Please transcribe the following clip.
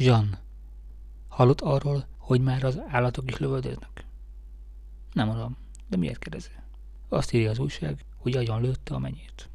Jean, hallott arról, hogy már az állatok is lövöldöznek? Nem, uram, de miért kérdező? Azt írja az újság, hogy agyon lőtte a menyét.